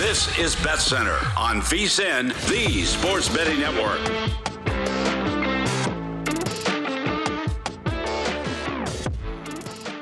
This is Bet Center on VSIN, the Sports Betting Network.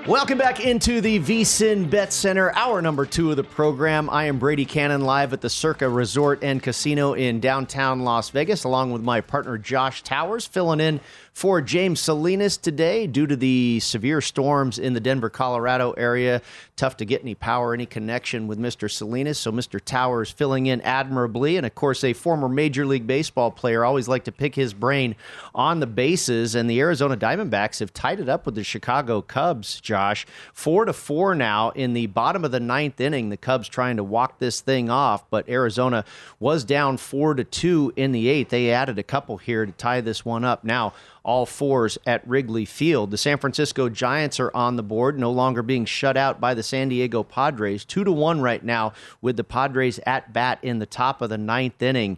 Welcome back into the VSIN Bet Center, hour number two of the program. I am Brady Cannon live at the Circa Resort and Casino in downtown Las Vegas, along with my partner Josh Towers, filling in for James Salinas today due to the severe storms in the Denver, Colorado area. Tough to get any power, any connection with Mr. Salinas. So Mr. Towers filling in admirably. And of course, a former Major League Baseball player. Always like to pick his brain on the bases. And the Arizona Diamondbacks have tied it up with the Chicago Cubs, Josh. Four to four now in the bottom of the ninth inning. The Cubs trying to walk this thing off, but Arizona was down four to two in the eighth. They added a couple here to tie this one up. Now, all fours at Wrigley Field. The San Francisco Giants are on the board, no longer being shut out by the San Diego Padres. Two to one right now with the Padres at bat in the top of the ninth inning.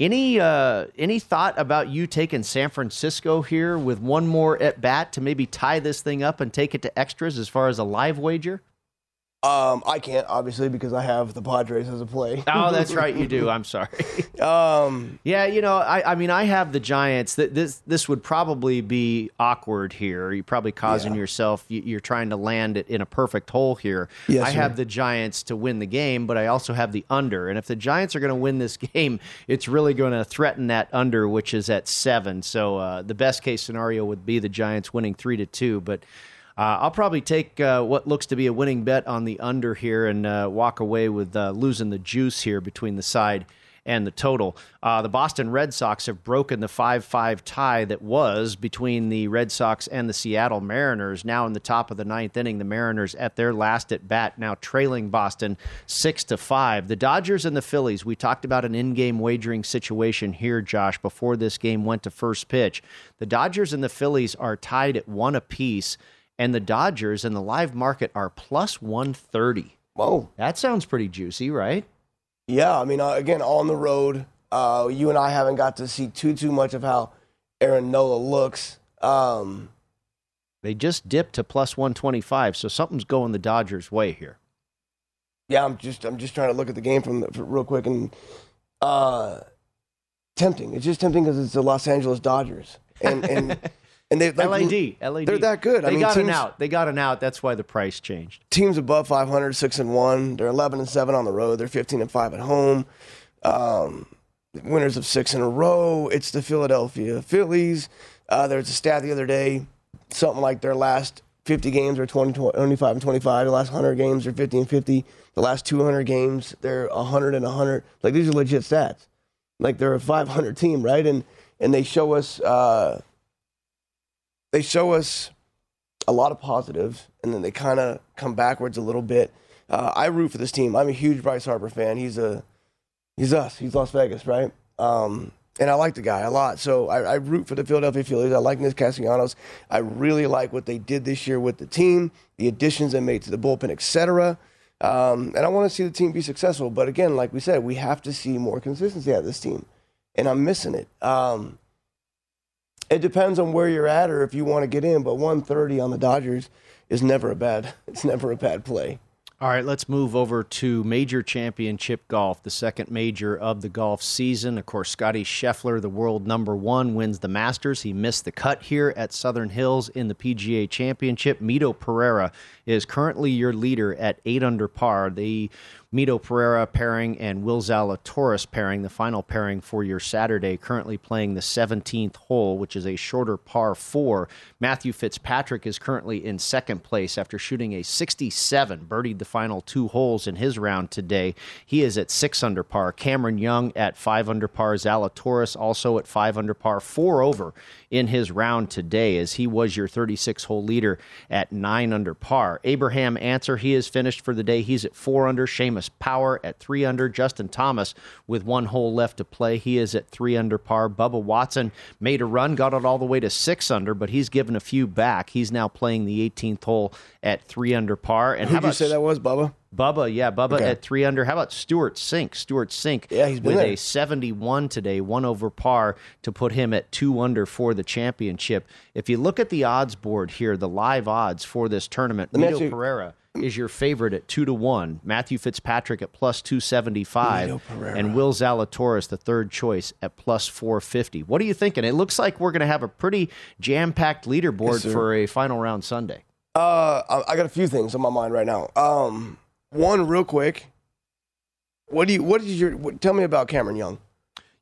Any uh, any thought about you taking San Francisco here with one more at bat to maybe tie this thing up and take it to extras as far as a live wager? Um, I can't obviously because I have the Padres as a play. oh, that's right, you do. I'm sorry. um, yeah, you know, I, I mean, I have the Giants. This this would probably be awkward here. You're probably causing yeah. yourself. You're trying to land it in a perfect hole here. Yes, I sir. have the Giants to win the game, but I also have the under. And if the Giants are going to win this game, it's really going to threaten that under, which is at seven. So uh, the best case scenario would be the Giants winning three to two, but. Uh, I'll probably take uh, what looks to be a winning bet on the under here and uh, walk away with uh, losing the juice here between the side and the total. Uh, the Boston Red Sox have broken the 5 5 tie that was between the Red Sox and the Seattle Mariners. Now in the top of the ninth inning, the Mariners at their last at bat, now trailing Boston 6 to 5. The Dodgers and the Phillies, we talked about an in game wagering situation here, Josh, before this game went to first pitch. The Dodgers and the Phillies are tied at one apiece and the Dodgers in the live market are plus 130. Whoa. That sounds pretty juicy, right? Yeah, I mean, uh, again, on the road, uh, you and I haven't got to see too too much of how Aaron Nola looks. Um, they just dipped to plus 125, so something's going the Dodgers' way here. Yeah, I'm just I'm just trying to look at the game from, the, real quick and uh, tempting. It's just tempting because it's the Los Angeles Dodgers, and and And they like, LAD, LAD. They're that good. They I mean, got teams, an out. They got an out. That's why the price changed. Teams above 500, six and one. They're 11 and seven on the road. They're 15 and five at home. Um, winners of six in a row. It's the Philadelphia Phillies. Uh, there was a stat the other day. something like their last 50 games are 20, 25 and 25. The last 100 games are 50 and 50. The last 200 games, they're 100 and 100. Like these are legit stats. Like they're a 500 team, right? And and they show us uh, they show us a lot of positives, and then they kind of come backwards a little bit. Uh, I root for this team. I'm a huge Bryce Harper fan. He's a he's us. He's Las Vegas, right? Um, and I like the guy a lot. So I, I, root for the Philadelphia Phillies. I like Nick Castellanos. I really like what they did this year with the team, the additions they made to the bullpen, etc. Um, and I want to see the team be successful. But again, like we said, we have to see more consistency out of this team, and I'm missing it. Um, it depends on where you're at or if you want to get in. But 130 on the Dodgers is never a bad. It's never a bad play. All right, let's move over to major championship golf, the second major of the golf season. Of course, Scotty Scheffler, the world number one, wins the Masters. He missed the cut here at Southern Hills in the PGA Championship. Mito Pereira is currently your leader at eight under par. The Mito Pereira pairing and Will Zalatoris pairing, the final pairing for your Saturday, currently playing the 17th hole, which is a shorter par four. Matthew Fitzpatrick is currently in second place after shooting a 67, birdied the final two holes in his round today. He is at six under par. Cameron Young at five under par. Zalatoris also at five under par, four over in his round today, as he was your 36 hole leader at nine under par. Abraham Ancer, he is finished for the day. He's at four under. Seamus Power at three under. Justin Thomas with one hole left to play. He is at three under par. Bubba Watson made a run, got it all the way to six under, but he's given a few back. He's now playing the 18th hole at three under par. And Who did you say that was, Bubba? Bubba, yeah, Bubba okay. at three under. How about Stewart Cink? Stewart Cink yeah, he's with there. a 71 today, one over par to put him at two under for the championship. If you look at the odds board here, the live odds for this tournament, Mito Pereira is your favorite at two to one. Matthew Fitzpatrick at plus two seventy five, and Will Zalatoris, the third choice, at plus four fifty. What are you thinking? It looks like we're going to have a pretty jam packed leaderboard yes, for a final round Sunday. Uh, I got a few things on my mind right now. Um, one, real quick. What do you? What is your? What, tell me about Cameron Young.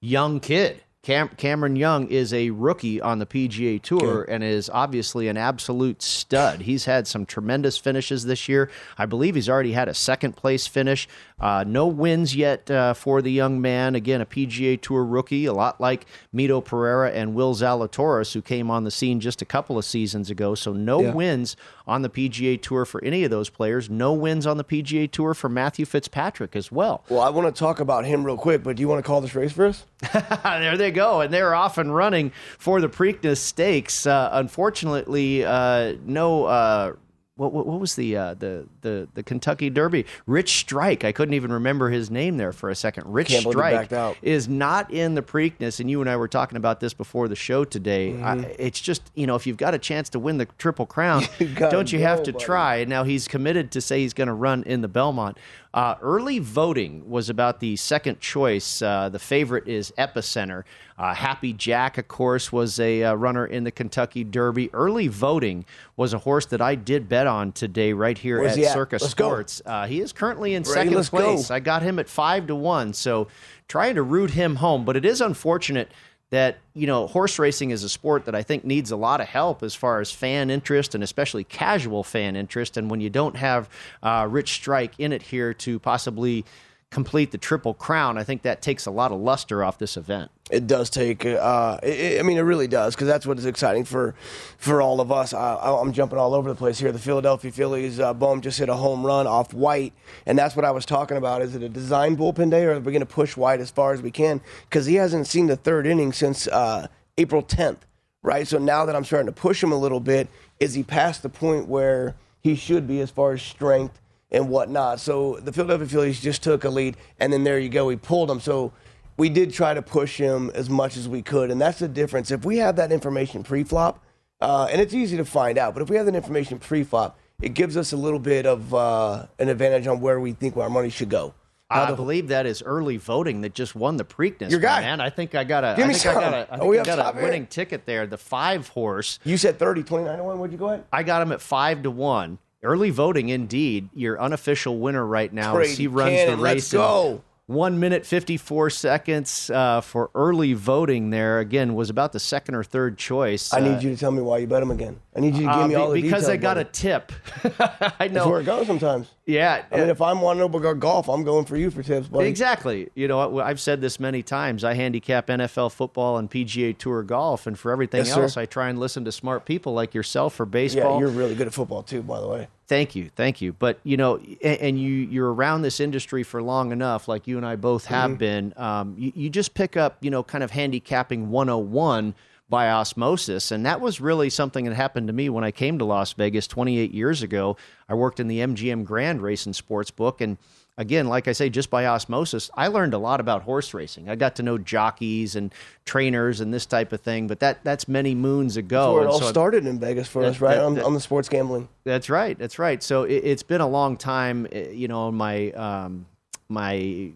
Young kid. Cam- Cameron Young is a rookie on the PGA Tour okay. and is obviously an absolute stud. He's had some tremendous finishes this year. I believe he's already had a second place finish. Uh, no wins yet uh, for the young man. Again, a PGA Tour rookie, a lot like Mito Pereira and Will Zalatoris, who came on the scene just a couple of seasons ago. So no yeah. wins on the PGA Tour for any of those players. No wins on the PGA Tour for Matthew Fitzpatrick as well. Well, I want to talk about him real quick, but do you want to call this race for us? there they go. And they're off and running for the Preakness Stakes. Uh, unfortunately, uh, no uh, what, what, what was the uh, the the the Kentucky Derby? Rich Strike. I couldn't even remember his name there for a second. Rich Can't Strike is not in the Preakness, and you and I were talking about this before the show today. Mm-hmm. I, it's just you know if you've got a chance to win the Triple Crown, you don't you go, have to buddy. try? Now he's committed to say he's going to run in the Belmont. Uh, early voting was about the second choice. Uh, the favorite is Epicenter. Uh, Happy Jack, of course, was a uh, runner in the Kentucky Derby. Early voting was a horse that I did bet on today, right here Where's at Circa Sports. Uh, he is currently in Ready, second place. Go. I got him at five to one, so trying to root him home. But it is unfortunate that you know horse racing is a sport that I think needs a lot of help as far as fan interest and especially casual fan interest. And when you don't have uh, Rich Strike in it here to possibly complete the triple crown, I think that takes a lot of luster off this event. It does take. Uh, it, I mean, it really does because that's what is exciting for for all of us. I, am jumping all over the place here. The Philadelphia Phillies, uh, Bohm just hit a home run off White, and that's what I was talking about. Is it a design bullpen day, or are we going to push White as far as we can? Because he hasn't seen the third inning since uh, April 10th, right? So now that I'm starting to push him a little bit, is he past the point where he should be as far as strength and whatnot? So the Philadelphia Phillies just took a lead, and then there you go, we pulled them. So we did try to push him as much as we could, and that's the difference. If we have that information pre-flop, uh, and it's easy to find out, but if we have that information pre-flop, it gives us a little bit of uh, an advantage on where we think our money should go. I the, believe that is early voting that just won the Preakness. Your guy, man. I think I got a. Give I think some. I got a, I think I got a winning ticket there. The five horse. You said 30, 29 to one. What'd you go at? I got him at five to one. Early voting, indeed. Your unofficial winner right now Trade is he runs Cannon, the race. Let's go. One minute 54 seconds uh, for early voting there again was about the second or third choice I Uh, need you to tell me why you bet him again. I need you to give uh, me all be- the because details. i got a tip i That's know where it goes sometimes. yeah I mean, if I'm wanting to go golf, I'm going for you for tips, buddy. Exactly. You know, I've said this many times. I handicap NFL football and PGA Tour golf, and for everything Yes, sir. else, I try and listen to smart people like yourself for baseball. Yeah, baseball. you're really good at football too, by the way. Thank you, thank you. But you know, and, and you you're around this industry for long enough, like you and I both have Mm-hmm. been. Um, you, you just pick up, you know, kind of handicapping 101 by osmosis, and that was really something that happened to me when I came to Las Vegas 28 years ago. I worked in the MGM Grand Race and Sports Book, and again, like I say, just by osmosis, I learned a lot about horse racing. I got to know jockeys and trainers and this type of thing. But that that's many moons ago. That's where it and all so I- started in Vegas for That- us, right? that- on, that- on the sports gambling. that's right. That's right. So it, it's been a long time. uh, You know, my um, my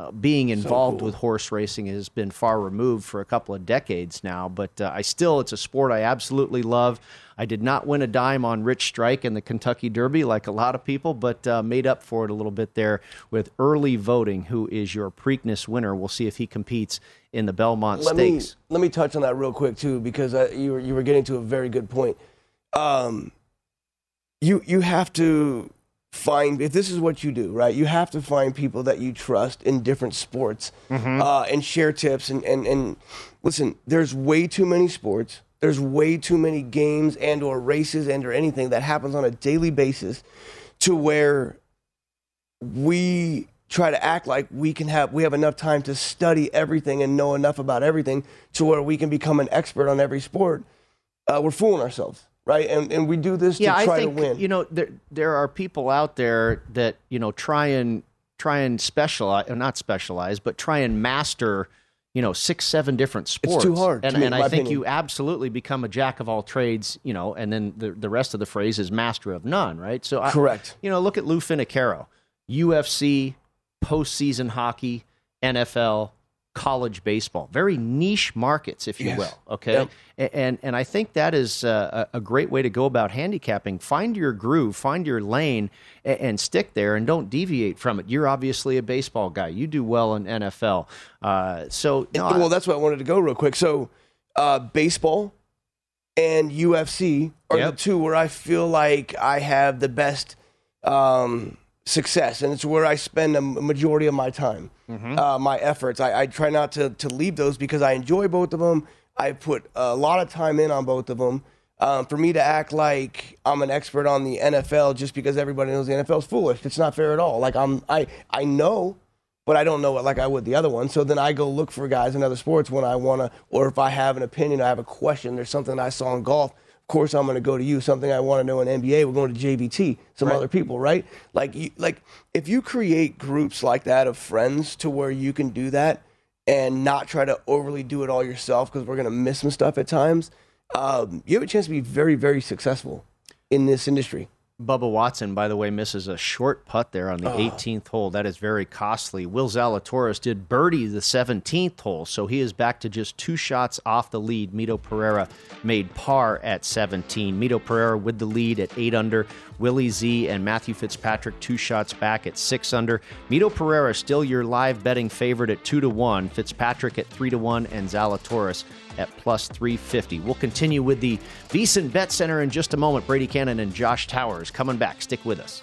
uh, being involved cool. with horse racing has been far removed for a couple of decades now. But uh, I still, it's a sport I absolutely love. I did not win a dime on Rich Strike in the Kentucky Derby like a lot of people, but uh, made up for it a little bit there with early voting. Who is your Preakness winner? We'll see if he competes in the Belmont Let me Stakes. let me touch on that real quick too, because uh, you were you were getting to a very good point. Um, you you have to find if this is what you do, right? You have to find people that you trust in different sports uh, and share tips and, and and listen. There's way too many sports. There's way too many games and or races and or anything that happens on a daily basis to where we try to act like we can have we have enough time to study everything and know enough about everything to where we can become an expert on every sport. Uh, we're fooling ourselves, right? And and we do this to yeah, try I think to win. you know there there are people out there that you know try and try and specialize, or not specialize, but try and master you know six seven different sports. It's too hard, and me, and I think opinion. you absolutely become a jack of all trades. You know, and then the the rest of the phrase is master of none, right? So I, Correct. You know, look at Lou Finocchiaro, UFC, postseason hockey, NFL. College baseball, very niche markets, if you Yes. will. Okay, Yep. and and I think that is uh, a a great way to go about handicapping. Find your groove, find your lane, and, and stick there, and don't deviate from it. You're obviously a baseball guy. You do well in NFL. Uh, so no, I- well, that's what I wanted to go real quick. So, uh, baseball and UFC are Yep. the two where I feel like I have the best um, success, and it's where I spend a majority of my time, Mm-hmm. uh, my efforts. I, I try not to to leave those because I enjoy both of them. I put a lot of time in on both of them. Um, for me to act like I'm an expert on the NFL just because everybody knows the NFL is foolish. It's not fair at all. Like I'm, I, I know but I don't know it like I would the other one. So then I go look for guys in other sports when I want to, or if I have an opinion, I have a question, there's something I saw in golf. Of course, I'm going to go to you. Something I want to know in NBA, we're going to JVT. Some other people, right? Like, you, like if you create groups like that of friends to where you can do that and not try to overly do it all yourself because we're going to miss some stuff at times, um, you have a chance to be very, very successful in this industry. Bubba Watson, by the way, misses a short putt there on the 18th hole. That is very costly. Will Zalatoris did birdie the 17th hole, so he is back to just two shots off the lead. Mito Pereira made par at 17. Mito Pereira with the lead at 8 under. Willie Z and Matthew Fitzpatrick two shots back at 6 under. Mito Pereira still your live betting favorite at 2 to 1. Fitzpatrick at 3 to 1 and Zalatoris at plus 350. We'll continue with the VSiN Bet Center in just a moment. Brady Cannon and Josh Towers coming back. Stick with us.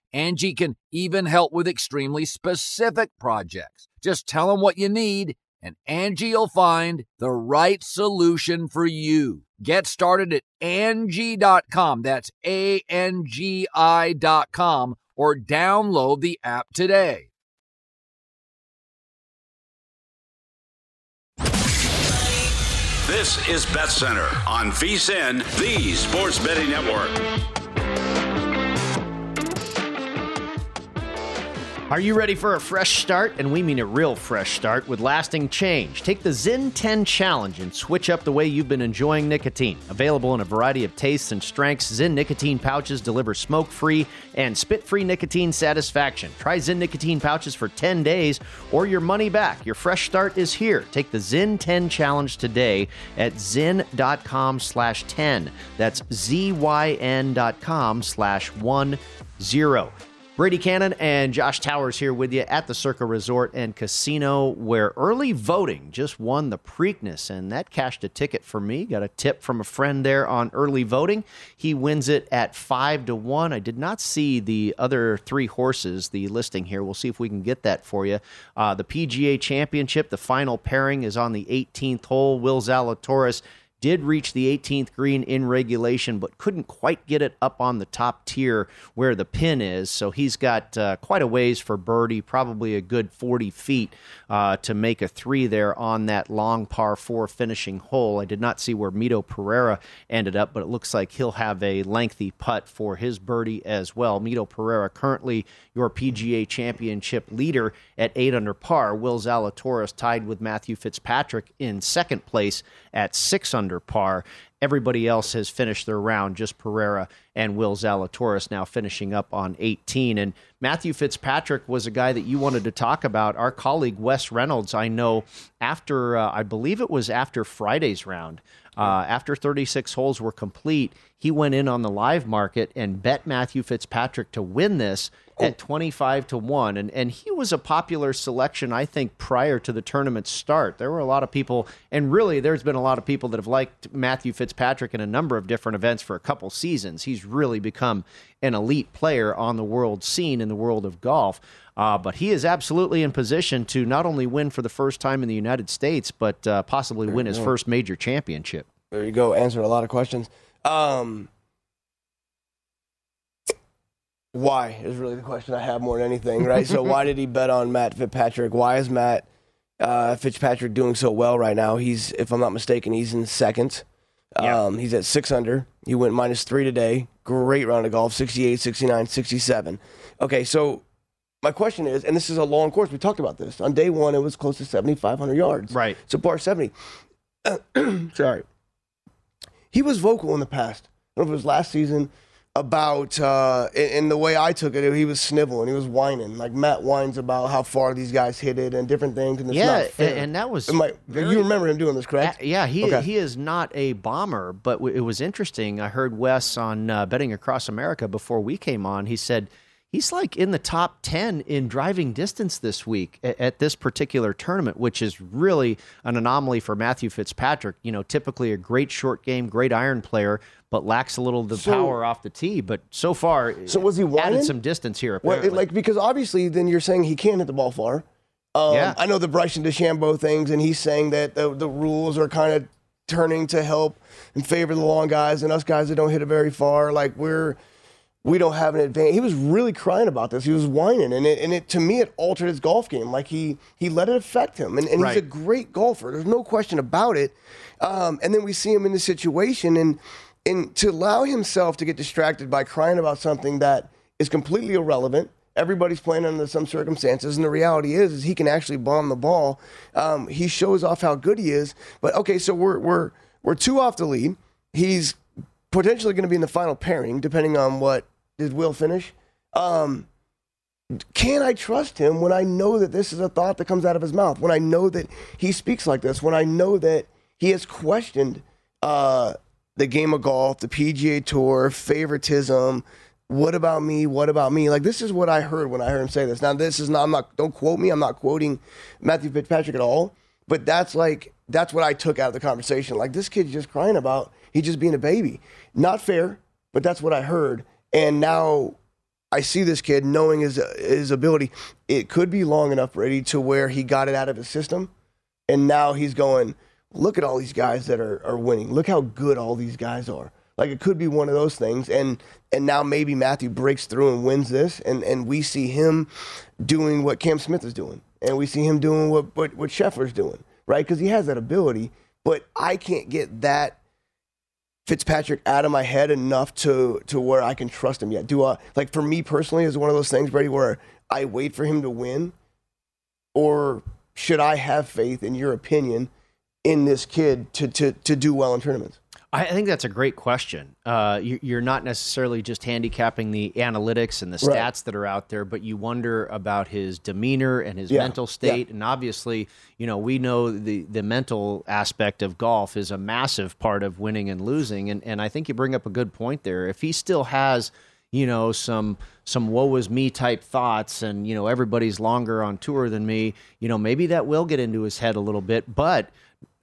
Angie can even help with extremely specific projects. Just tell them what you need and Angie will find the right solution for you. Get started at Angie.com. That's A-N-G-I dot com or download the app today. This is Bet Center on VSIN, the Sports Betting Network. Are you ready for a fresh start? And we mean a real fresh start with lasting change. Take the Zyn 10 Challenge and switch up the way you've been enjoying nicotine. Available in a variety of tastes and strengths, Zyn nicotine pouches deliver smoke free and spit free nicotine satisfaction. Try Zyn nicotine pouches for 10 days or your money back. Your fresh start is here. Take the Zyn 10 Challenge today at zyn.com slash 10. That's Z-Y-N.com slash 1 0. Brady Cannon and Josh Towers here with you at the Circa Resort and Casino, where early voting just won the Preakness, and that cashed a ticket for me. Got a tip from a friend there on early voting. He wins it at five to one. I did not see the other three horses, the listing here. We'll see if we can get that for you. Uh, the PGA Championship, the final pairing is on the 18th hole. Will Zalatoris did reach the 18th green in regulation, but couldn't quite get it up on the top tier where the pin is. So he's got uh, quite a ways for birdie, probably a good 40 feet uh, to make a three there on that long par four finishing hole. I did not see where Mito Pereira ended up, but it looks like he'll have a lengthy putt for his birdie as well. Mito Pereira, currently your PGA championship leader at eight under par. Will Zalatoris tied with Matthew Fitzpatrick in second place at six under par. Everybody else has finished their round, just Pereira and Will Zalatoris now finishing up on 18. And Matthew Fitzpatrick was a guy that you wanted to talk about. Our colleague Wes Reynolds, I know, after, uh, I believe it was after Friday's round, uh, after 36 holes were complete, he went in on the live market and bet Matthew Fitzpatrick to win this at 25 to 1 and and he was a popular selection I think prior to the tournament start. There were a lot of people and really there's been a lot of people that have liked Matthew Fitzpatrick in a number of different events for a couple seasons. He's really become an elite player on the world scene in the world of golf. Uh, but he is absolutely in position to not only win for the first time in the United States, but uh, possibly win his first major championship. There you go. Answered a lot of questions. Um, why is really the question I have more than anything, right? so why did he bet on Matt Fitzpatrick? Why is Matt uh, Fitzpatrick doing so well right now? He's, if I'm not mistaken, he's in second. Yeah. Um, he's at six under. He went minus three today. Great round of golf 68, 69, 67. Okay, so my question is, and this is a long course. We talked about this. On day one, it was close to 7,500 yards. Right. So par 70. Sorry. He was vocal in the past. I don't know if it was last season about, uh, in, the way I took it, he was sniveling. He was whining. Like Matt whines about how far these guys hit it and different things. And Yeah, and- and that was very- you remember him doing this, correct? Uh, yeah, he Okay. he is not a bomber, but w- it was interesting. I heard Wes on uh, Betting Across America before we came on. He said he's like in the top 10 in driving distance this week at, at, this particular tournament, which is really an anomaly for Matthew Fitzpatrick. You know, typically a great short game, great iron player, but lacks a little of the so, power off the tee. But so far, so was he whining? added some distance here? Apparently. Well, like because obviously, then you're saying he can't hit the ball far. Um, yeah. I know the Bryson DeChambeau things, and he's saying that the, the rules are kind of turning to help and favor the long guys and us guys that don't hit it very far. Like we're we don't have an advantage. He was really crying about this. He was whining, and it, and it to me it altered his golf game. Like he he let it affect him, and, and right. he's a great golfer. There's no question about it. Um, and then we see him in this situation, and and to allow himself to get distracted by crying about something that is completely irrelevant. Everybody's playing under some circumstances, and the reality is, is he can actually bomb the ball. Um, he shows off how good he is. But okay, so we're we're we're two off the lead. He's potentially going to be in the final pairing, depending on what did Will finish. Um, can I trust him when I know that this is a thought that comes out of his mouth? When I know that he speaks like this? When I know that he has questioned uh, the game of golf, the PGA Tour, favoritism. What about me? What about me? Like this is what I heard when I heard him say this. Now this is not. I'm not. Don't quote me. I'm not quoting Matthew Fitzpatrick at all. But that's like that's what I took out of the conversation. Like this kid's just crying about he just being a baby. Not fair, but that's what I heard. And now I see this kid knowing his his ability. It could be long enough, Brady, to where he got it out of his system, and now he's going. Look at all these guys that are are winning. Look how good all these guys are. Like it could be one of those things, and and now maybe Matthew breaks through and wins this, and and we see him doing what Cam Smith is doing, and we see him doing what what, what Scheffler's doing, right? Because he has that ability, but I can't get that Fitzpatrick out of my head enough to to where I can trust him yet. Do I like for me personally is one of those things, Brady, where I wait for him to win, or should I have faith in your opinion in this kid to to to do well in tournaments? I think that's a great question. Uh, you're not necessarily just handicapping the analytics and the stats right. that are out there, but you wonder about his demeanor and his yeah. mental state. Yeah. And obviously, you know, we know the, the mental aspect of golf is a massive part of winning and losing. And, and I think you bring up a good point there. If he still has, you know, some some woe is me type thoughts and, you know, everybody's longer on tour than me, you know, maybe that will get into his head a little bit. But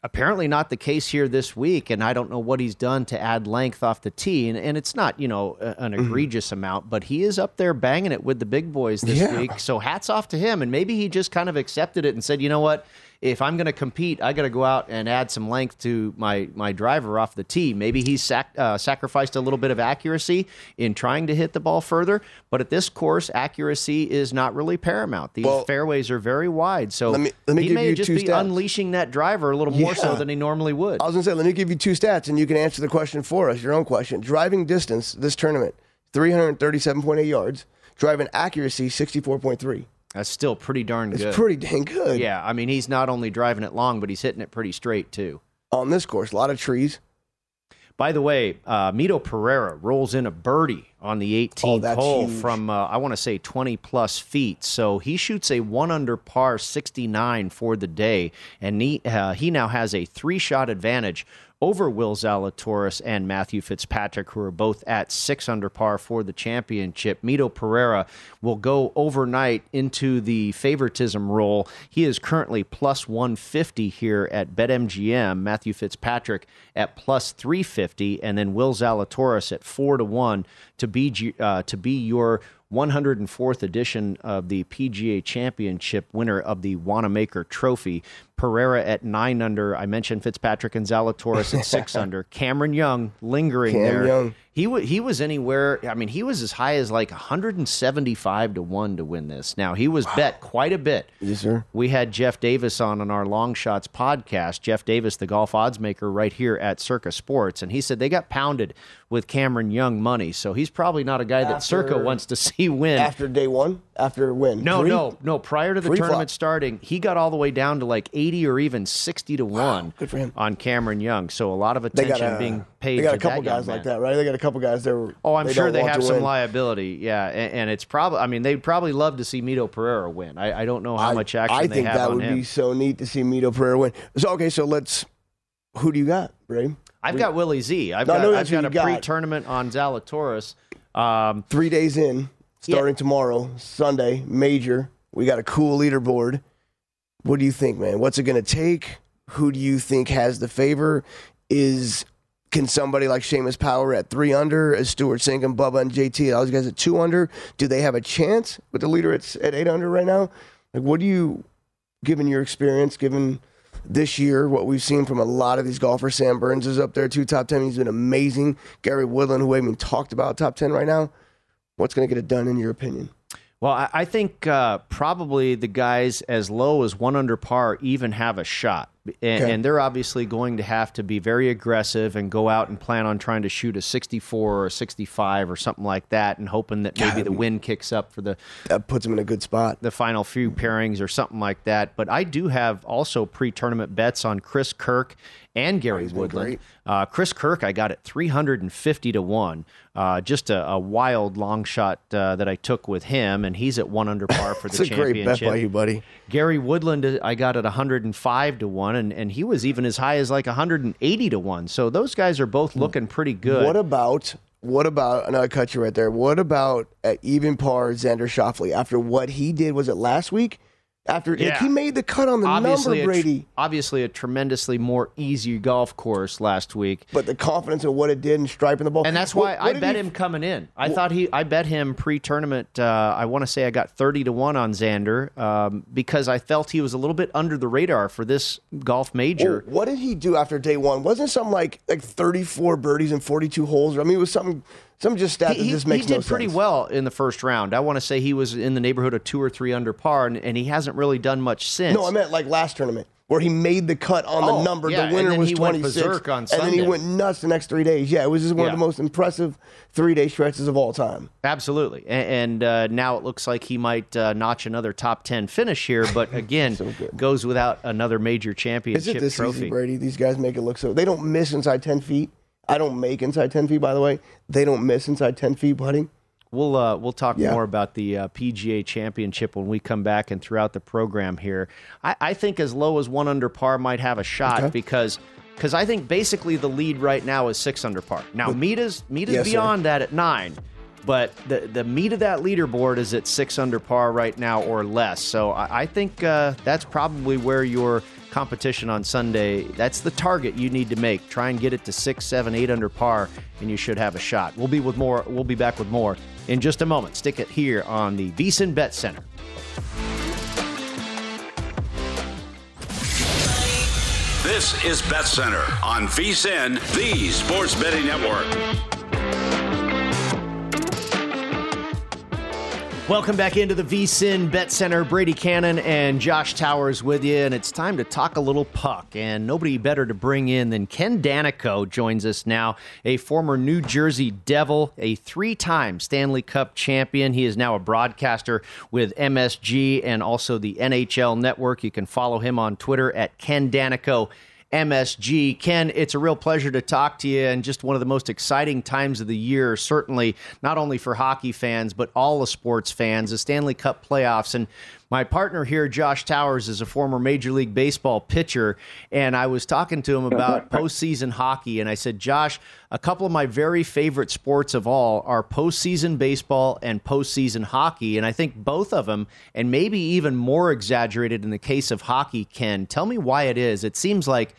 apparently not the case here this week and i don't know what he's done to add length off the tee and, and it's not you know an mm-hmm. egregious mm-hmm. amount but he is up there banging it with the big boys this yeah. week so hats off to him and maybe he just kind of accepted it and said you know what if I'm going to compete, I got to go out and add some length to my my driver off the tee. Maybe he's sac- uh, sacrificed a little bit of accuracy in trying to hit the ball further, but at this course, accuracy is not really paramount. These well, fairways are very wide, so let me, let me he may just be stats. unleashing that driver a little yeah. more so than he normally would. I was going to say, let me give you two stats, and you can answer the question for us. Your own question: driving distance this tournament, 337.8 yards. Driving accuracy, 64.3. That's still pretty darn good. It's pretty dang good. Yeah, I mean, he's not only driving it long, but he's hitting it pretty straight too. On this course, a lot of trees. By the way, uh, Mito Pereira rolls in a birdie on the 18th oh, hole huge. from uh, I want to say 20 plus feet. So he shoots a one under par 69 for the day, and he uh, he now has a three shot advantage over Will Zalatoris and Matthew Fitzpatrick, who are both at six under par for the championship. Mito Pereira will go overnight into the favoritism role. He is currently plus 150 here at BetMGM. Matthew Fitzpatrick at plus 350, and then Will Zalatoris at four to one to be uh, to be your 104th edition of the PGA Championship winner of the Wanamaker Trophy. Pereira at nine under. I mentioned Fitzpatrick and Zalatoris at six under. Cameron Young lingering Cam there. Young. He w- he was anywhere. I mean, he was as high as like 175 to one to win this. Now he was wow. bet quite a bit. Yes, sir. We had Jeff Davis on on our Long Shots podcast. Jeff Davis, the golf odds maker, right here at Circa Sports, and he said they got pounded with Cameron Young money. So he's probably not a guy after, that Circa wants to see win after day one. After win. No, Three? no, no. Prior to the Three tournament flop. starting, he got all the way down to like 80 or even 60 to wow, one. Good for him on Cameron Young. So a lot of attention a, being paid. To that. They got a couple guys like that, right? They got a couple guys there. Oh, I'm they sure they have some win. liability. Yeah, and, and, it's probably. I mean, they'd probably love to see Mito Pereira win. I, I don't know how I, much action I think that would him. be so neat to see Mito Pereira win. So okay, so let's. Who do you got, Ray? I've we, got Willie Z. I've no, got, I've got a got. pre-tournament on Zalatoris. Um, Three days in. Starting tomorrow, Sunday, major. We got a cool leaderboard. What do you think, man? What's it going to take? Who do you think has the favor? Is can somebody like Seamus Power at three under, as Stewart Cink and Bubba and JT, all those guys at two under? Do they have a chance with the leader at, at eight under right now? Like, what do you, given your experience, given this year, what we've seen from a lot of these golfers, Sam Burns is up there too, top 10. He's been amazing. Gary Woodland, who we haven't even talked about, top 10 right now. What's going to get it done, in your opinion? Well, I, I think uh, probably the guys as low as one under par even have a shot. And, Okay. and they're obviously going to have to be very aggressive and go out and plan on trying to shoot a 64 or a 65 or something like that, and hoping that maybe the wind kicks up for the that puts them in a good spot. The final few pairings or something like that. But I do have also pre-tournament bets on Chris Kirk and Gary Woodland. Uh, Chris Kirk, I got at 350 to one. Uh, just a, a wild long shot uh, that I took with him, and he's at one under par for the It's a great bet by you, buddy. Gary Woodland, uh, I got at 105 to one, and, and he was even as high as like 180 to one. So those guys are both hmm. looking pretty good. What about what about? Know I cut you right there. What about at even par Xander Schauffele after what he did? Was it last week? After like, he made the cut on the obviously number, a tr- Brady. obviously, a tremendously more easy golf course last week. But the confidence of what it did in striping the ball, And that's why what I did bet he- him coming in. I thought he, I bet him pre-tournament. Uh, I want to say I got thirty to one on Xander um, because I felt he was a little bit under the radar for this golf major. Well, what did he do after day one? Wasn't something like like thirty four birdies and forty two holes? I mean, it was something some just stat he, just makes sense. he did no pretty sense. well in the first round. I want to say he was in the neighborhood of two or three under par, and, and he hasn't really done much since. No, I meant like last tournament where he made the cut on Oh, the number. yeah, the and winner was he 26. berserk on and then he went nuts the next three days. Yeah, it was just one Yeah. of the most impressive three day stretches of all time. Absolutely, A- and uh, now it looks like he might uh, notch another top ten finish here, but again, goes without another major championship Is it this trophy. easy, Brady? These guys make it look so. They don't miss inside 10 feet. I don't make inside 10 feet, by the way. They don't miss inside 10 feet, buddy. We'll uh, we'll talk Yeah. more about the uh, PGA Championship when we come back and throughout the program here. I, I think as low as one under par might have a shot Okay. because because I think basically the lead right now is six under par. Now Mita's Mita's Yes, sir. beyond that at nine, but the the meat of that leaderboard is at six under par right now or less. So I, I think uh, that's probably where your competition on Sunday. That's the target you need to make. Try and get it to six, seven, eight under par, and you should have a shot. We'll be with more. We'll be back with more in just a moment. Stick it here on the VSiN Bet Center. This is Bet Center on VSIN, the sports betting network. Welcome back into the VSIN Bet Center. Brady Cannon and Josh Towers with you, and it's time to talk a little puck. And nobody better to bring in than Ken Daneyko joins us now, a former New Jersey Devil, a three-time Stanley Cup champion. He is now a broadcaster with MSG and also the NHL Network. You can follow him on Twitter at Ken Daneyko. MSG. Ken, it's a real pleasure to talk to you and just one of the most exciting times of the year, certainly not only for hockey fans, but all the sports fans, the Stanley Cup playoffs. And my partner here, Josh Towers, is a former Major League Baseball pitcher. And I was talking to him about postseason hockey. And I said, Josh, a couple of my very favorite sports of all are postseason baseball and postseason hockey. And I think both of them, and maybe even more exaggerated in the case of hockey, Ken, tell me why it is. It seems like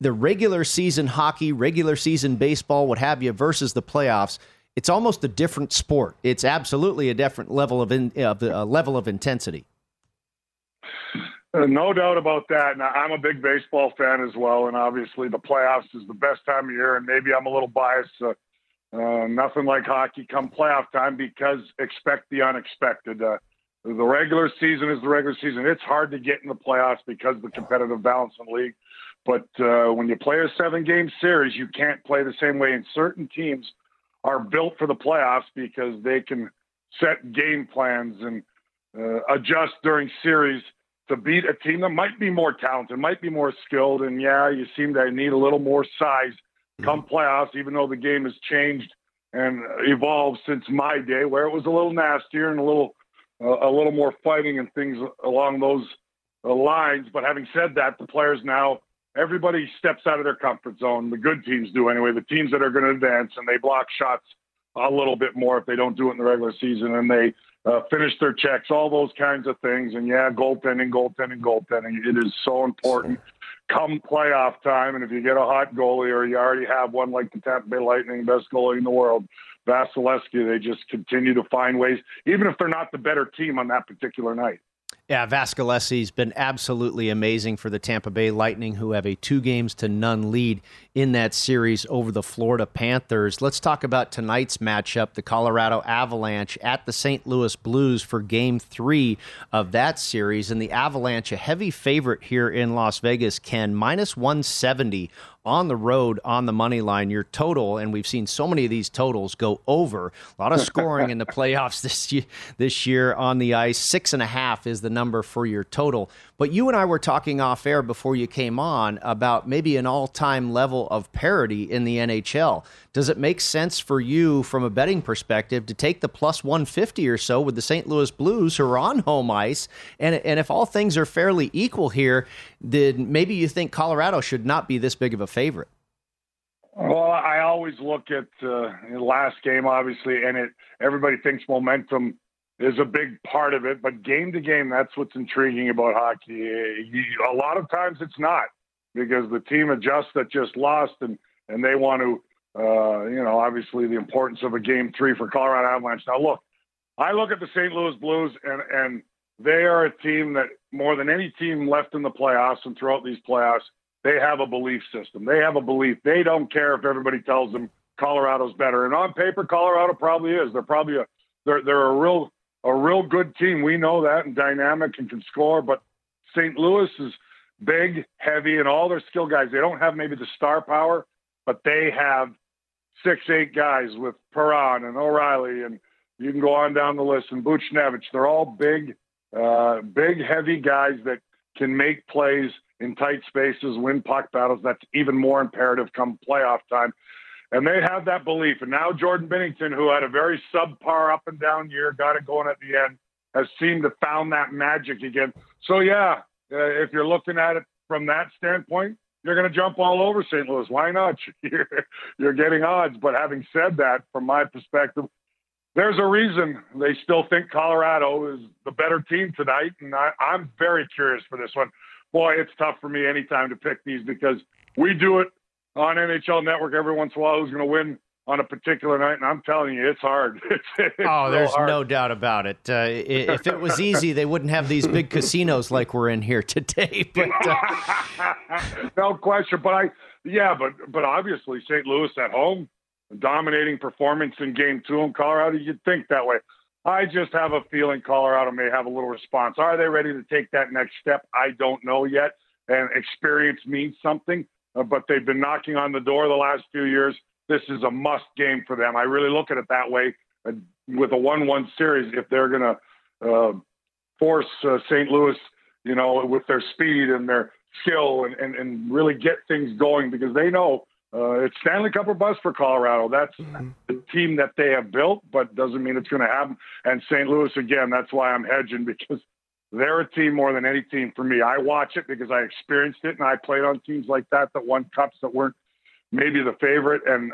the regular season hockey, regular season baseball, what have you, versus the playoffs, it's almost a different sport. It's absolutely a different level of in, uh, level of intensity. Uh, no doubt about that. And I'm a big baseball fan as well. And obviously, the playoffs is the best time of year. And maybe I'm a little biased. Uh, uh, nothing like hockey come playoff time because expect the unexpected. Uh, the regular season is the regular season. It's hard to get in the playoffs because of the competitive balance in the league. But uh, when you play a seven game series, you can't play the same way. And certain teams are built for the playoffs because they can set game plans and uh, adjust during series to beat a team that might be more talented, might be more skilled. And yeah, you seem to need a little more size come playoffs, even though the game has changed and evolved since my day, where it was a little nastier and a little uh, a little more fighting and things along those uh, lines. But having said that, the players now everybody steps out of their comfort zone. The good teams do anyway. The teams that are going to advance and they block shots a little bit more if they don't do it in the regular season and they uh, finish their checks, all those kinds of things. And yeah, goaltending, goaltending, goaltending. It is so important come playoff time. And if you get a hot goalie or you already have one like the Tampa Bay Lightning, best goalie in the world, Vasilevskiy, they just continue to find ways, even if they're not the better team on that particular night. Yeah, Vasilevskiy's been absolutely amazing for the Tampa Bay Lightning, who have a two games to none lead in that series over the Florida Panthers. Let's talk about tonight's matchup the Colorado Avalanche at the St. Louis Blues for game three of that series. And the Avalanche, a heavy favorite here in Las Vegas, can minus 170 on the road on the money line, your total, and we've seen so many of these totals go over. A lot of scoring in the playoffs this year, this year on the ice. Six and a half is the number for your total. But you and I were talking off air before you came on about maybe an all time level of parity in the NHL. Does it make sense for you from a betting perspective to take the plus 150 or so with the St. Louis Blues who are on home ice? And, and if all things are fairly equal here, then maybe you think Colorado should not be this big of a favorite. Well, I always look at uh, the last game, obviously, and it everybody thinks momentum is a big part of it. But game to game, that's what's intriguing about hockey. A lot of times it's not because the team adjusts that just lost and, and they want to, uh, you know, obviously the importance of a game three for Colorado Avalanche. Now, look, I look at the St. Louis Blues and, and they are a team that more than any team left in the playoffs and throughout these playoffs, they have a belief system. They have a belief. They don't care if everybody tells them Colorado's better. And on paper, Colorado probably is. They're probably a they're they're a real a real good team. We know that and dynamic and can score. But St. Louis is big, heavy, and all their skill guys. They don't have maybe the star power, but they have six, eight guys with Perron and O'Reilly, and you can go on down the list. And Buchnevich. They're all big, uh, big, heavy guys that can make plays in tight spaces, win puck battles. That's even more imperative come playoff time. And they have that belief. And now Jordan Binnington, who had a very subpar up and down year, got it going at the end, has seemed to found that magic again. So yeah, uh, if you're looking at it from that standpoint, you're going to jump all over St. Louis. Why not? You're, you're getting odds. But having said that, from my perspective, there's a reason they still think Colorado is the better team tonight. And I, I'm very curious for this one. Boy, it's tough for me anytime to pick these because we do it on NHL Network every once in a while who's going to win on a particular night, and I'm telling you, it's hard. It's, it's oh, there's hard. no doubt about it. Uh, if it was easy, they wouldn't have these big casinos like we're in here today. But uh... no question. But I, yeah, but but obviously St. Louis at home, dominating performance in Game Two in Colorado. You'd think that way. I just have a feeling Colorado may have a little response. Are they ready to take that next step? I don't know yet. And experience means something, uh, but they've been knocking on the door the last few years. This is a must game for them. I really look at it that way uh, with a 1 1 series if they're going to uh, force uh, St. Louis, you know, with their speed and their skill and, and, and really get things going because they know uh, it's Stanley Cup or bust for Colorado. That's mm-hmm. the team that they have built, but doesn't mean it's going to happen. And St. Louis, again, that's why I'm hedging because they're a team more than any team for me. I watch it because I experienced it and I played on teams like that that won cups that weren't maybe the favorite. And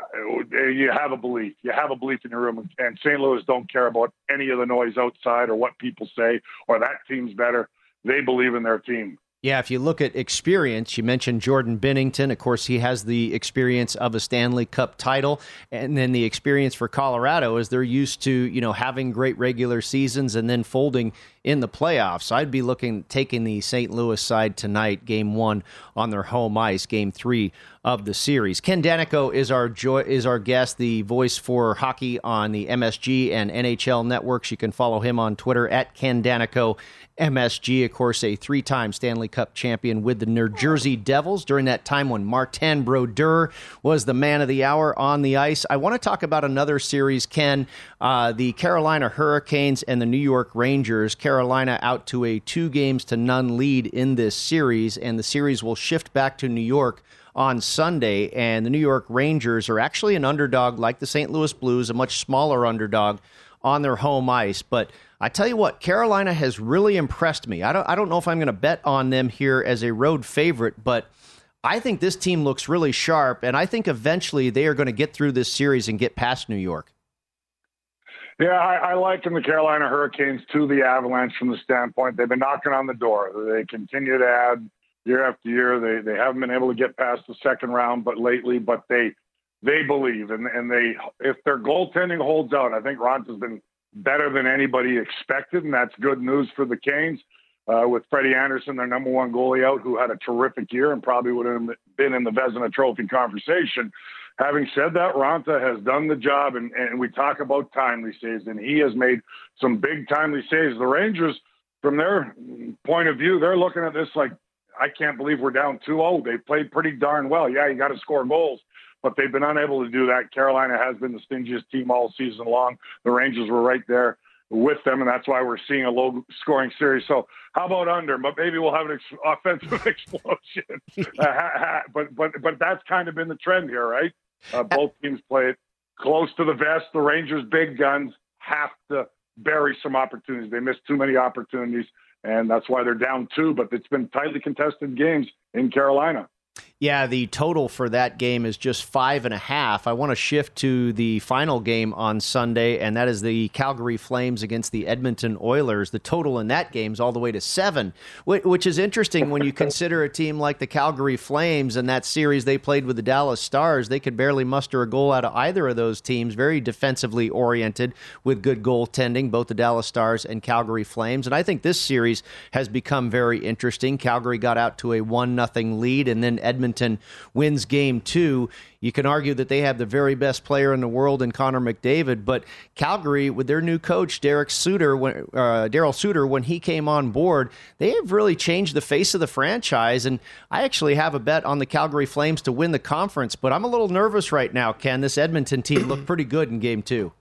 uh, you have a belief. You have a belief in your room. And St. Louis don't care about any of the noise outside or what people say or that team's better. They believe in their team. Yeah, if you look at experience, you mentioned Jordan Binnington. Of course, he has the experience of a Stanley Cup title, and then the experience for Colorado is they're used to you know having great regular seasons and then folding in the playoffs. I'd be looking taking the St. Louis side tonight, Game One on their home ice, Game Three of the series. Ken Daneyko is our joy, is our guest, the voice for hockey on the MSG and NHL networks. You can follow him on Twitter at Ken Daneyko MSG, of course, a three time Stanley Cup champion with the New Jersey Devils during that time when Martin Brodeur was the man of the hour on the ice. I want to talk about another series, Ken. Uh, the Carolina Hurricanes and the New York Rangers. Carolina out to a two games to none lead in this series, and the series will shift back to New York on Sunday. And the New York Rangers are actually an underdog like the St. Louis Blues, a much smaller underdog on their home ice. But I tell you what, Carolina has really impressed me. I don't, I don't know if I'm going to bet on them here as a road favorite, but I think this team looks really sharp, and I think eventually they are going to get through this series and get past New York. Yeah, I, I liken the Carolina Hurricanes to the Avalanche from the standpoint they've been knocking on the door. They continue to add year after year. They they haven't been able to get past the second round, but lately, but they they believe and and they if their goaltending holds out, I think Raanta's been better than anybody expected, and that's good news for the Canes. Uh, with Freddie Andersen, their number one goalie out, who had a terrific year and probably would have been in the Vezina Trophy conversation. Having said that, Raanta has done the job, and, and we talk about timely saves, and he has made some big timely saves. The Rangers, from their point of view, they're looking at this like, I can't believe we're down 2 0. They played pretty darn well. Yeah, you got to score goals, but they've been unable to do that. Carolina has been the stingiest team all season long. The Rangers were right there with them, and that's why we're seeing a low scoring series. So, how about under? But maybe we'll have an ex- offensive explosion. uh, but but but that's kind of been the trend here, right? Uh, both teams play it close to the vest. The Rangers' big guns have to bury some opportunities. They missed too many opportunities, and that's why they're down two. But it's been tightly contested games in Carolina. Yeah, the total for that game is just five and a half. I want to shift to the final game on Sunday, and that is the Calgary Flames against the Edmonton Oilers. The total in that game is all the way to seven, which is interesting when you consider a team like the Calgary Flames and that series they played with the Dallas Stars. They could barely muster a goal out of either of those teams. Very defensively oriented with good goaltending, both the Dallas Stars and Calgary Flames. And I think this series has become very interesting. Calgary got out to a one nothing lead, and then Edmonton wins game two. You can argue that they have the very best player in the world in Connor McDavid, but Calgary, with their new coach Derek Suter, uh, Daryl Sutter, when he came on board, they have really changed the face of the franchise. And I actually have a bet on the Calgary Flames to win the conference, but I'm a little nervous right now. Ken, this Edmonton team looked pretty good in Game Two.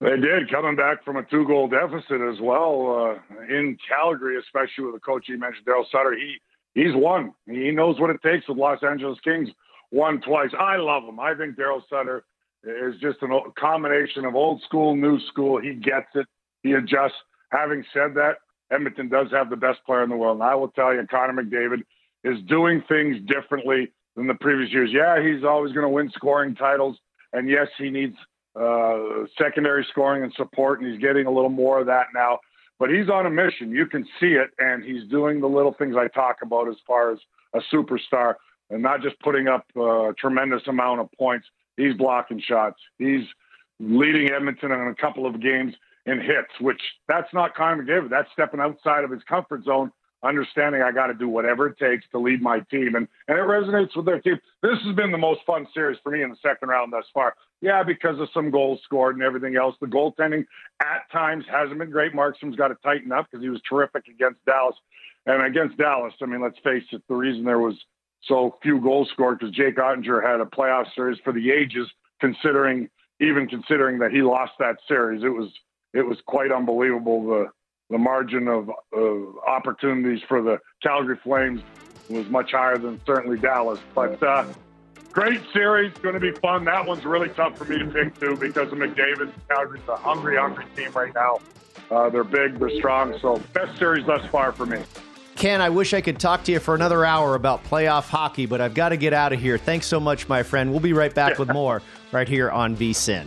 They did, coming back from a two goal deficit as well uh, in Calgary, especially with the coach you mentioned, Daryl Sutter. He he's won. He knows what it takes with Los Angeles Kings. Won twice. I love him. I think Daryl Sutter is just a combination of old school, new school. He gets it. He adjusts. Having said that, Edmonton does have the best player in the world, and I will tell you, Connor McDavid is doing things differently than the previous years. Yeah, he's always going to win scoring titles, and yes, he needs uh, secondary scoring and support, and he's getting a little more of that now. But he's on a mission. You can see it, and he's doing the little things I talk about as far as a superstar, and not just putting up a tremendous amount of points. He's blocking shots. He's leading Edmonton in a couple of games in hits, which that's not Connor McDavid. That's stepping outside of his comfort zone understanding I got to do whatever it takes to lead my team. And, and it resonates with their team. This has been the most fun series for me in the second round thus far. Yeah, because of some goals scored and everything else. The goaltending at times hasn't been great. Markstrom's got to tighten up because he was terrific against Dallas. And against Dallas, I mean, let's face it, the reason there was so few goals scored because Jake Oettinger had a playoff series for the ages, considering even considering that he lost that series. It was it was quite unbelievable the the margin of, of opportunities for the Calgary Flames was much higher than certainly Dallas. But uh, great series, going to be fun. That one's really tough for me to pick too because of McDavid. Calgary's a hungry, hungry team right now. Uh, they're big, they're strong. So best series thus far for me. Ken, I wish I could talk to you for another hour about playoff hockey, but I've got to get out of here. Thanks so much, my friend. We'll be right back with more right here on VSIN.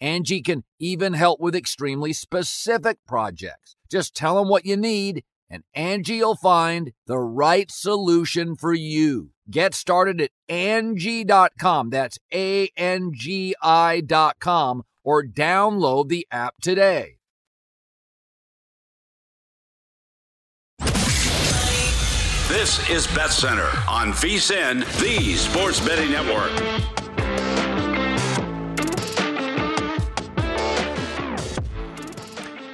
Angie can even help with extremely specific projects. Just tell them what you need and Angie will find the right solution for you. Get started at Angie.com. That's A N G I.com or download the app today. This is Bet Center on VSIN, the Sports Betting Network.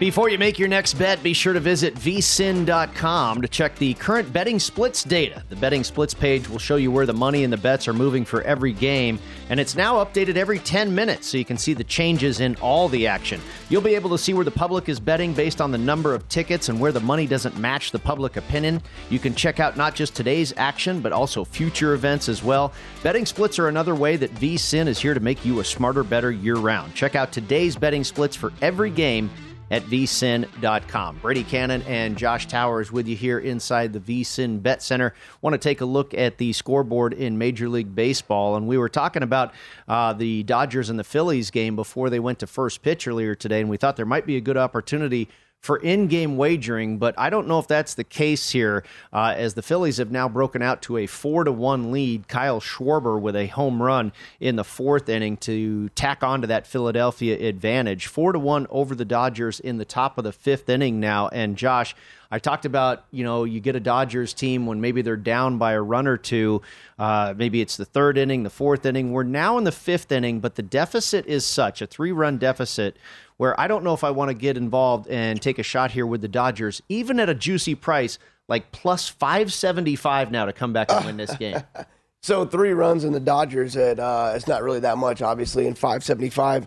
Before you make your next bet, be sure to visit vsin.com to check the current betting splits data. The betting splits page will show you where the money and the bets are moving for every game, and it's now updated every 10 minutes so you can see the changes in all the action. You'll be able to see where the public is betting based on the number of tickets and where the money doesn't match the public opinion. You can check out not just today's action, but also future events as well. Betting splits are another way that vsin is here to make you a smarter, better year round. Check out today's betting splits for every game at vsin.com. Brady Cannon and Josh Towers with you here inside the vsin Bet Center. Want to take a look at the scoreboard in Major League Baseball, and we were talking about uh, the Dodgers and the Phillies game before they went to first pitch earlier today, and we thought there might be a good opportunity for in-game wagering, but I don't know if that's the case here, uh, as the Phillies have now broken out to a four to one lead. Kyle Schwarber with a home run in the fourth inning to tack on to that Philadelphia advantage. Four to one over the Dodgers in the top of the fifth inning now. And Josh, I talked about you know you get a Dodgers team when maybe they're down by a run or two. Uh, maybe it's the third inning, the fourth inning. We're now in the fifth inning, but the deficit is such a three-run deficit where I don't know if I want to get involved and take a shot here with the Dodgers, even at a juicy price like plus 575 now to come back and win this game. so three runs in the Dodgers at uh, it's not really that much, obviously, in 575.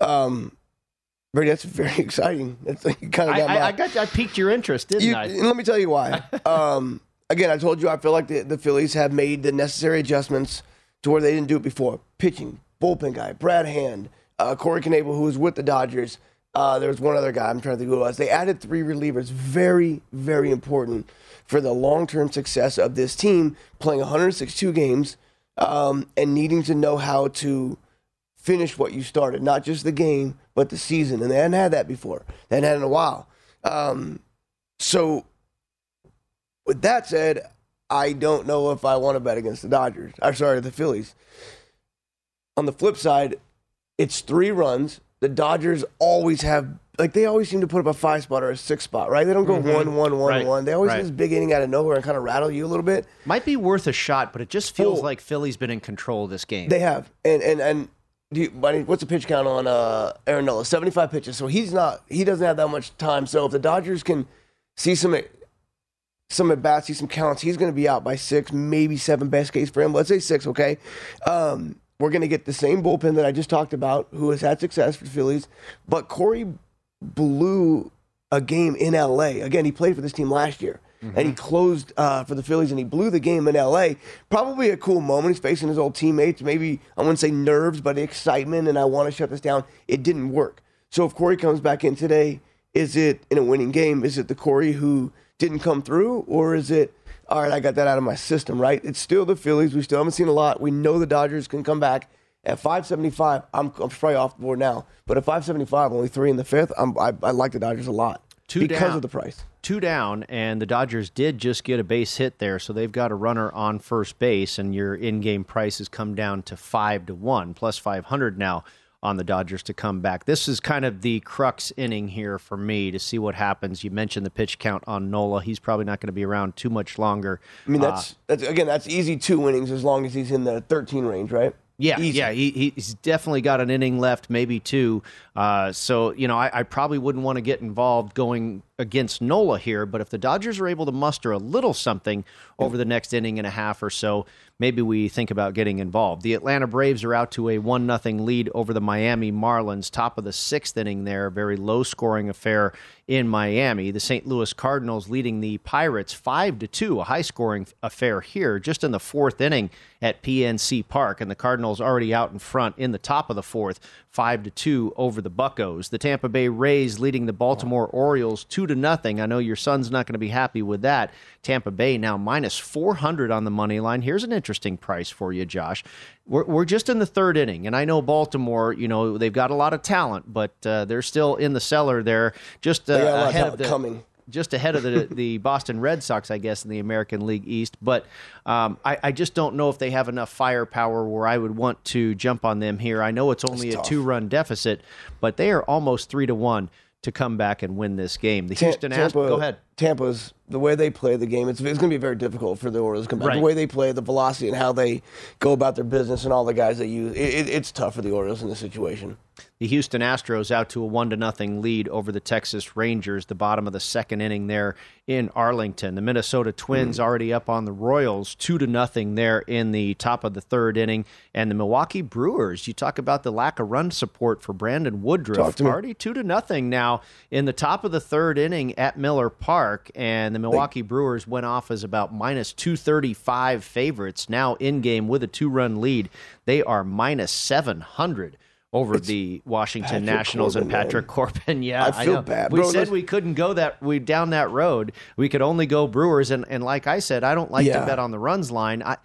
Um, Brady, that's very exciting. That's like, kind of I, got my, I, I got I piqued your interest, didn't you, I? and let me tell you why. um, again, I told you I feel like the, the Phillies have made the necessary adjustments to where they didn't do it before. Pitching, bullpen guy, Brad Hand, uh, Corey Knebel, who was with the Dodgers. Uh, there was one other guy. I'm trying to think who it was. They added three relievers. Very, very important for the long-term success of this team. Playing 162 games um, and needing to know how to finish what you started, not just the game, but the season. And they hadn't had that before. They hadn't had it in a while. Um, so, with that said, I don't know if I want to bet against the Dodgers. I'm sorry, the Phillies. On the flip side, it's three runs. The Dodgers always have like they always seem to put up a five spot or a six spot, right? They don't go Mhm. one, one, one, Right, one. They always right. this big inning out of nowhere and kind of rattle you a little bit. Might be worth a shot, but it just feels Oh. like Philly's been in control of this game. They have, and and and do you, what's the pitch count on uh, Aaron Nola? Seventy five pitches. So he's not. He doesn't have that much time. So if the Dodgers can see some some at bats, see some counts, he's going to be out by six, maybe seven. Best case for him. Let's say six. Okay. Um, we're going to get the same bullpen that I just talked about, who has had success for the Phillies, but Corey blew a game in LA. Again, he played for this team last year. And he closed uh, for the Phillies, and he blew the game in LA. Probably a cool moment. He's facing his old teammates. Maybe I wouldn't say nerves, but excitement. And I want to shut this down. It didn't work. So if Corey comes back in today, is it in a winning game? Is it the Corey who didn't come through, or is it all right, I got that out of my system, right? It's still the Phillies. We still haven't seen a lot. We know the Dodgers can come back. At 575, I'm, I'm probably off the board now. But at 575, only three in the fifth, I'm, I, I like the Dodgers a lot Two because down. of the price. two down, and the Dodgers did just get a base hit there, so they've got a runner on first base, and your in-game price has come down to five to one, plus five hundred now on the Dodgers to come back. This is kind of the crux inning here for me to see what happens. You mentioned the pitch count on Nola; he's probably not going to be around too much longer. I mean, Uh, that's, that's again, that's easy two innings as long as he's in the 13 range, right? Yeah, Easy. yeah, he, he's definitely got an inning left, maybe two. Uh, so you know, I, I probably wouldn't want to get involved going against Nola here. But if the Dodgers are able to muster a little something over the next inning and a half or so, maybe we think about getting involved. The Atlanta Braves are out to a one nothing lead over the Miami Marlins, top of the sixth inning there, very low scoring affair in Miami. The St. Louis Cardinals leading the Pirates five to two, a high scoring affair here, just in the fourth inning at PNC Park, and the Cardinals already out in front in the top of the fourth, five to two over the Buckos. The Tampa Bay Rays leading the Baltimore Orioles two to nothing. I know your son's not going to be happy with that. Tampa Bay now minus four hundred on the money line. Here's an interesting price for you, Josh. We're, we're just in the third inning, and I know Baltimore. You know they've got a lot of talent, but uh, they're still in the cellar there, just uh, They got a lot of ahead talent of the coming. Just ahead of the the Boston Red Sox, I guess, in the American League East. But um, I, I just don't know if they have enough firepower where I would want to jump on them here. I know it's only a tough. two run deficit, but they are almost three to one to come back and win this game. The Houston Astros. Go ahead. Tampa's the way they play the game. It's, it's going to be very difficult for the Orioles to come back. Right. The way they play, the velocity, and how they go about their business, and all the guys they use. It, it, it's tough for the Orioles in this situation. The Houston Astros out to a one to nothing lead over the Texas Rangers, the bottom of the second inning there in Arlington. The Minnesota Twins hmm. already up on the Royals, two to nothing there in the top of the third inning. And the Milwaukee Brewers, you talk about the lack of run support for Brandon Woodruff. Already two to nothing now in the top of the third inning at Miller Park. And the Milwaukee Brewers went off as about minus 235 favorites. Now in game with a two run lead, they are minus 700 over the Washington Patrick Nationals and Corbin, man. Patrick Corbin. Yeah, I feel know. bad. We Bro, said we couldn't go that we down that road. We could only go Brewers, and, and like I said, I don't like to bet on the runs line. I,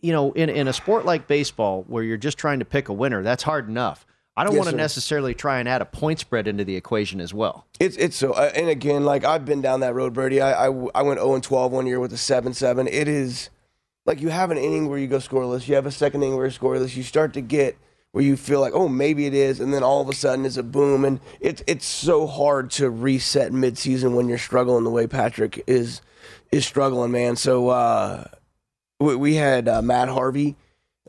you know, in in a sport like baseball where you're just trying to pick a winner, that's hard enough. I don't Yes, want to sir. necessarily try and add a point spread into the equation as well. It's it's so uh, and again like I've been down that road, Birdie. I I, I went 0 and 12 one year with a 7-7. It is like you have an inning where you go scoreless. You have a second inning where you're scoreless. You start to get where you feel like oh maybe it is, and then all of a sudden it's a boom, and it's it's so hard to reset midseason when you're struggling the way Patrick is is struggling, man. So uh, we, we had uh, Matt Harvey.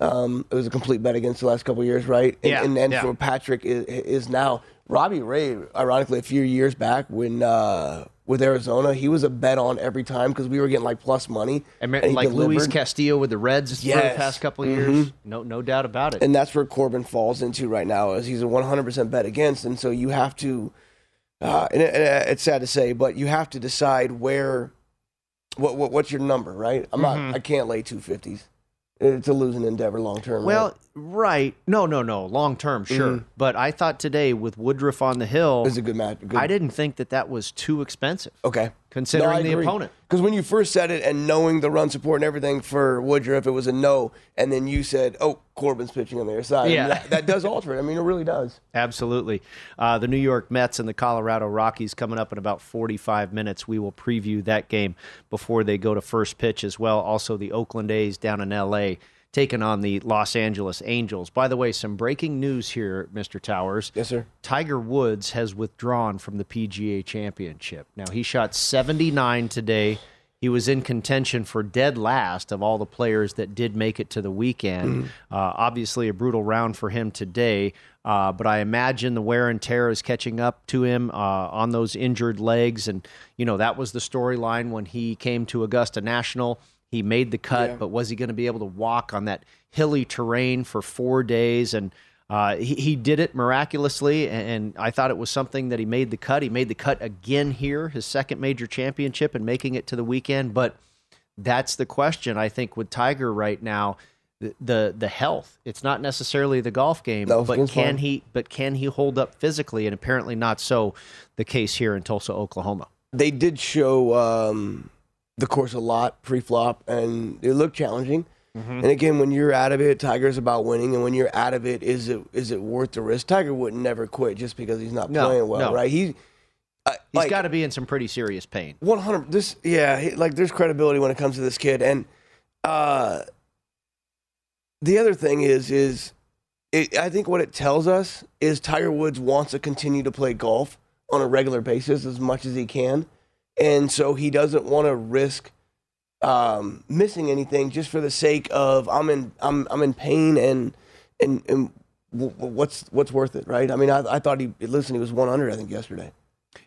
Um, it was a complete bet against the last couple of years, right? And, Yeah, and, and yeah. for Patrick is, is now Robbie Ray. Ironically, a few years back when uh, with Arizona, he was a bet on every time because we were getting like plus money. And, and like Luis. Castillo with the Reds for the Yes. past couple of years, no no doubt about it. and that's where Corbin falls into right now, is he's a 100% bet against, and so you have to. Uh, and it, and it's sad to say, but you have to decide where, what, what what's your number, right? I'm Mhm. not. I can't lay 250s. Uh, it's a losing endeavor long term. Well. No, no, no. Long term, sure. Mhm. But I thought today with Woodruff on the hill, it was a good match. Good, I didn't think that that was too expensive Okay. considering the opponent. Because when you first said it and knowing the run support and everything for Woodruff, it was a no. And then you said, oh, Corbin's pitching on the other side. Yeah. That, that does alter it. I mean, it really does. Absolutely. Uh, the New York Mets and the Colorado Rockies coming up in about 45 minutes. We will preview that game before they go to first pitch as well. Also, the Oakland A's down in L.A. taking on the Los Angeles Angels. By the way, some breaking news here, Mr. Towers. Yes, sir. Tiger Woods has withdrawn from the PGA Championship. Now, he shot 79 today. He was in contention for dead last of all the players that did make it to the weekend. Uh, obviously, a brutal round for him today, uh, but I imagine the wear and tear is catching up to him uh, on those injured legs. And, you know, that was the storyline when he came to Augusta National. He made the cut, Yeah. but was he going to be able to walk on that hilly terrain for four days? And uh, he, he did it miraculously, and, and I thought it was something that he made the cut. He made the cut again here, his second major championship, and making it to the weekend. But that's the question I think with Tiger right now. The, the the health. It's not necessarily the golf game, Golf but can he? But can he hold up physically? And apparently not so. The case here in Tulsa, Oklahoma. They did show um, the course a lot pre-flop, and it looked challenging. Mm-hmm. And again, when you're out of it, Tiger's about winning, and when you're out of it, is it is it worth the risk? Tiger would never quit just because he's not No, playing well, no. right? He He's like- got to be in some pretty serious pain. One hundred. This, yeah, he, like there's credibility when it comes to this kid, and uh, the other thing is, is it, I think what it tells us is Tiger Woods wants to continue to play golf on a regular basis as much as he can, and so he doesn't want to risk um, missing anything just for the sake of I'm in I'm I'm in pain and and and what's what's worth it, right? I mean, I, I thought he listen, he was one under, I think yesterday.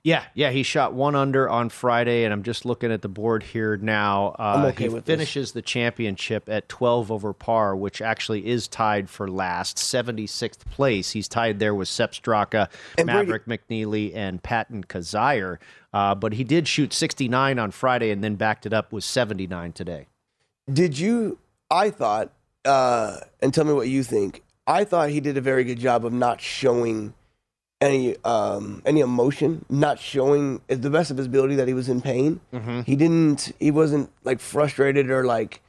Yeah, yeah, he shot one under on Friday, and I'm just looking at the board here now. Uh, I'm okay he with this. finishes the championship at 12 over par, which actually is tied for last, 76th place. He's tied there with Sepp Straka, And Brady- Maverick McNealy, and Patton Kizzire. Uh, but he did shoot 69 on Friday, and then backed it up with 79 today. Did you? I thought, uh, and tell me what you think. I thought he did a very good job of not showing any um, any emotion, not showing at the best of his ability that he was in pain. Mm-hmm. He didn't. He wasn't like frustrated or like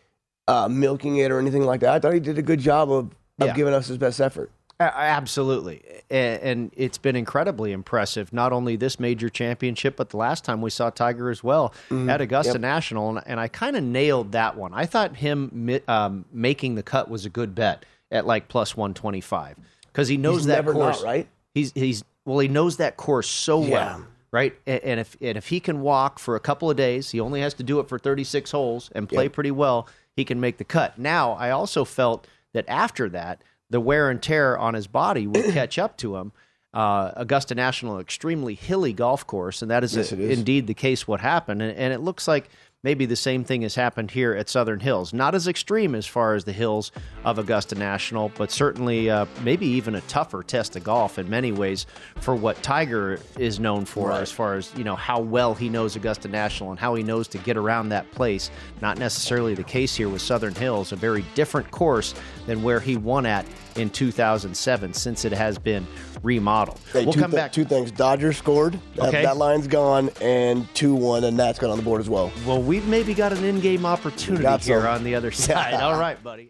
uh, milking it or anything like that. I thought he did a good job of, of Yeah. giving us his best effort. Absolutely. And it's been incredibly impressive, not only this major championship, but the last time we saw Tiger as well Mhm. at Augusta Yep. National. And, I kind of nailed that one. I thought him um, making the cut was a good bet at like plus 125 because he knows He's that never not, course. right? He's, he's, well, he knows that course so Yeah. well. Right, A- and if and if he can walk for a couple of days, he only has to do it for 36 holes and play Yep. pretty well. He can make the cut. Now, I also felt that after that, the wear and tear on his body would catch up to him. Uh, Augusta National, extremely hilly golf course, and that is, Yes, it is. indeed the case. What happened, and, and it looks like maybe the same thing has happened here at Southern Hills. Not as extreme as far as the hills of Augusta National, but certainly uh, maybe even a tougher test of golf in many ways for what Tiger is known for, Right. as far as you know how well he knows Augusta National and how he knows to get around that place. Not necessarily the case here with Southern Hills, a very different course than where he won at in 2007, since it has been remodeled. Hey, we'll come thi- back. Two things: Dodgers scored. That, Okay. that line's gone, and two one, and that's gone on the board as well. Well, we've maybe got an in-game opportunity here on the other side. All right, buddy.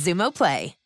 Xumo Play.